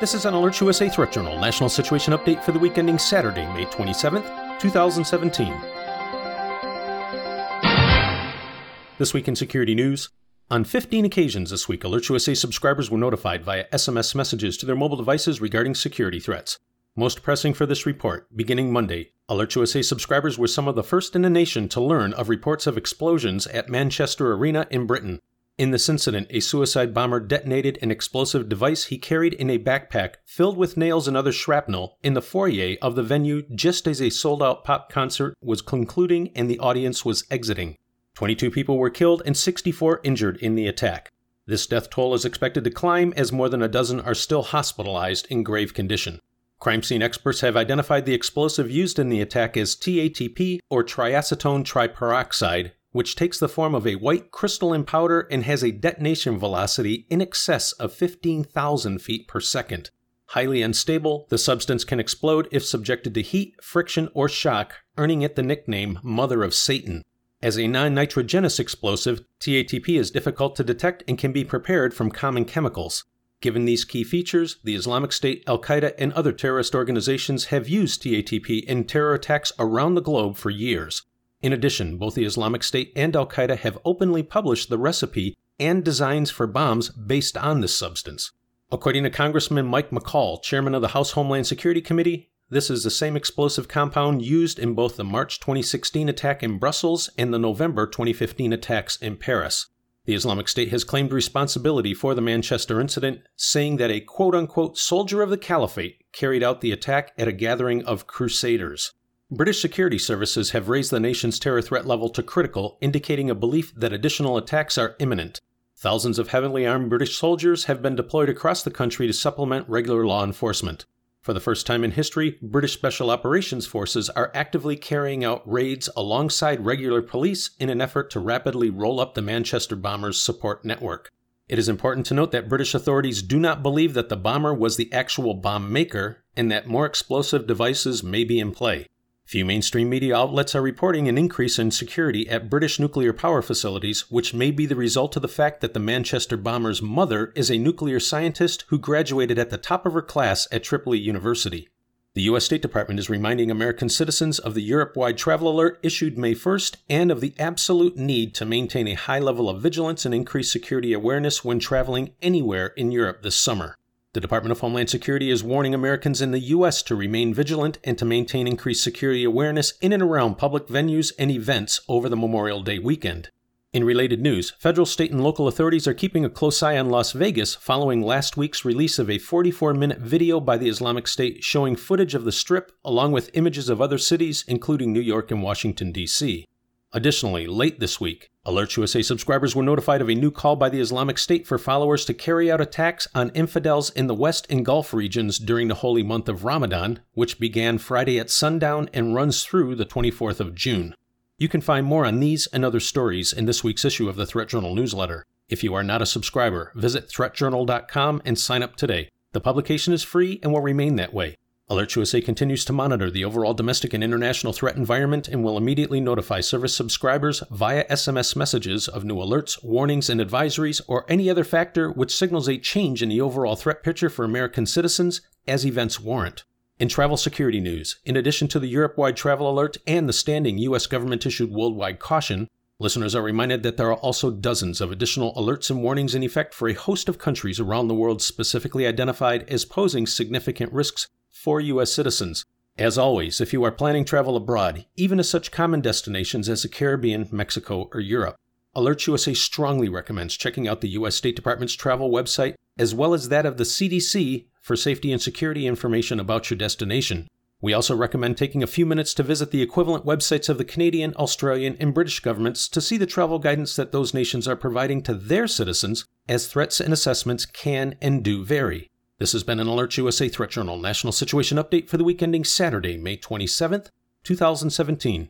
This is an Alert USA Threat Journal National Situation Update for the week ending Saturday, May 27th, 2017. This week in security news. On 15 occasions this week, Alert USA subscribers were notified via SMS messages to their mobile devices regarding security threats. Most pressing for this report, beginning Monday, Alert USA subscribers were some of the first in the nation to learn of reports of explosions at Manchester Arena in Britain. In this incident, a suicide bomber detonated an explosive device he carried in a backpack filled with nails and other shrapnel in the foyer of the venue just as a sold out pop concert was concluding and the audience was exiting. 22 people were killed and 64 injured in the attack. This death toll is expected to climb as more than a dozen are still hospitalized in grave condition. Crime scene experts have identified the explosive used in the attack as TATP or triacetone triperoxide, which takes the form of a white crystalline powder and has a detonation velocity in excess of 15,000 feet per second. Highly unstable, the substance can explode if subjected to heat, friction, or shock, earning it the nickname Mother of Satan. As a non nitrogenous explosive, TATP is difficult to detect and can be prepared from common chemicals. Given these key features, the Islamic State, Al Qaeda, and other terrorist organizations have used TATP in terror attacks around the globe for years. In addition, both the Islamic State and Al Qaeda have openly published the recipe and designs for bombs based on this substance. According to Congressman Mike McCaul, chairman of the House Homeland Security Committee, this is the same explosive compound used in both the March 2016 attack in Brussels and the November 2015 attacks in Paris. The Islamic State has claimed responsibility for the Manchester incident, saying that a quote unquote soldier of the caliphate carried out the attack at a gathering of crusaders. British security services have raised the nation's terror threat level to critical, indicating a belief that additional attacks are imminent. Thousands of heavily armed British soldiers have been deployed across the country to supplement regular law enforcement. For the first time in history, British Special Operations Forces are actively carrying out raids alongside regular police in an effort to rapidly roll up the Manchester bombers' support network. It is important to note that British authorities do not believe that the bomber was the actual bomb maker and that more explosive devices may be in play. Few mainstream media outlets are reporting an increase in security at British nuclear power facilities, which may be the result of the fact that the Manchester bomber's mother is a nuclear scientist who graduated at the top of her class at Tripoli University. The U.S. State Department is reminding American citizens of the Europe wide travel alert issued May 1st and of the absolute need to maintain a high level of vigilance and increase security awareness when traveling anywhere in Europe this summer. The Department of Homeland Security is warning Americans in the U.S. to remain vigilant and to maintain increased security awareness in and around public venues and events over the Memorial Day weekend. In related news, federal, state, and local authorities are keeping a close eye on Las Vegas following last week's release of a 44 minute video by the Islamic State showing footage of the Strip along with images of other cities, including New York and Washington, D.C. Additionally, late this week, Alert USA subscribers were notified of a new call by the Islamic State for followers to carry out attacks on infidels in the West and Gulf regions during the holy month of Ramadan, which began Friday at sundown and runs through the 24th of June. You can find more on these and other stories in this week's issue of the Threat Journal newsletter. If you are not a subscriber, visit threatjournal.com and sign up today. The publication is free and will remain that way. Alert USA continues to monitor the overall domestic and international threat environment and will immediately notify service subscribers via SMS messages of new alerts, warnings, and advisories, or any other factor which signals a change in the overall threat picture for American citizens as events warrant. In travel security news, in addition to the Europe wide travel alert and the standing U.S. government issued worldwide caution, listeners are reminded that there are also dozens of additional alerts and warnings in effect for a host of countries around the world specifically identified as posing significant risks for U.S. citizens. As always, if you are planning travel abroad, even to such common destinations as the Caribbean, Mexico, or Europe, Alert USA strongly recommends checking out the U.S. State Department's travel website as well as that of the CDC for safety and security information about your destination. We also recommend taking a few minutes to visit the equivalent websites of the Canadian, Australian, and British governments to see the travel guidance that those nations are providing to their citizens, as threats and assessments can and do vary. This has been an Alert USA Threat Journal National Situation Update for the week ending Saturday, May 27th, 2017.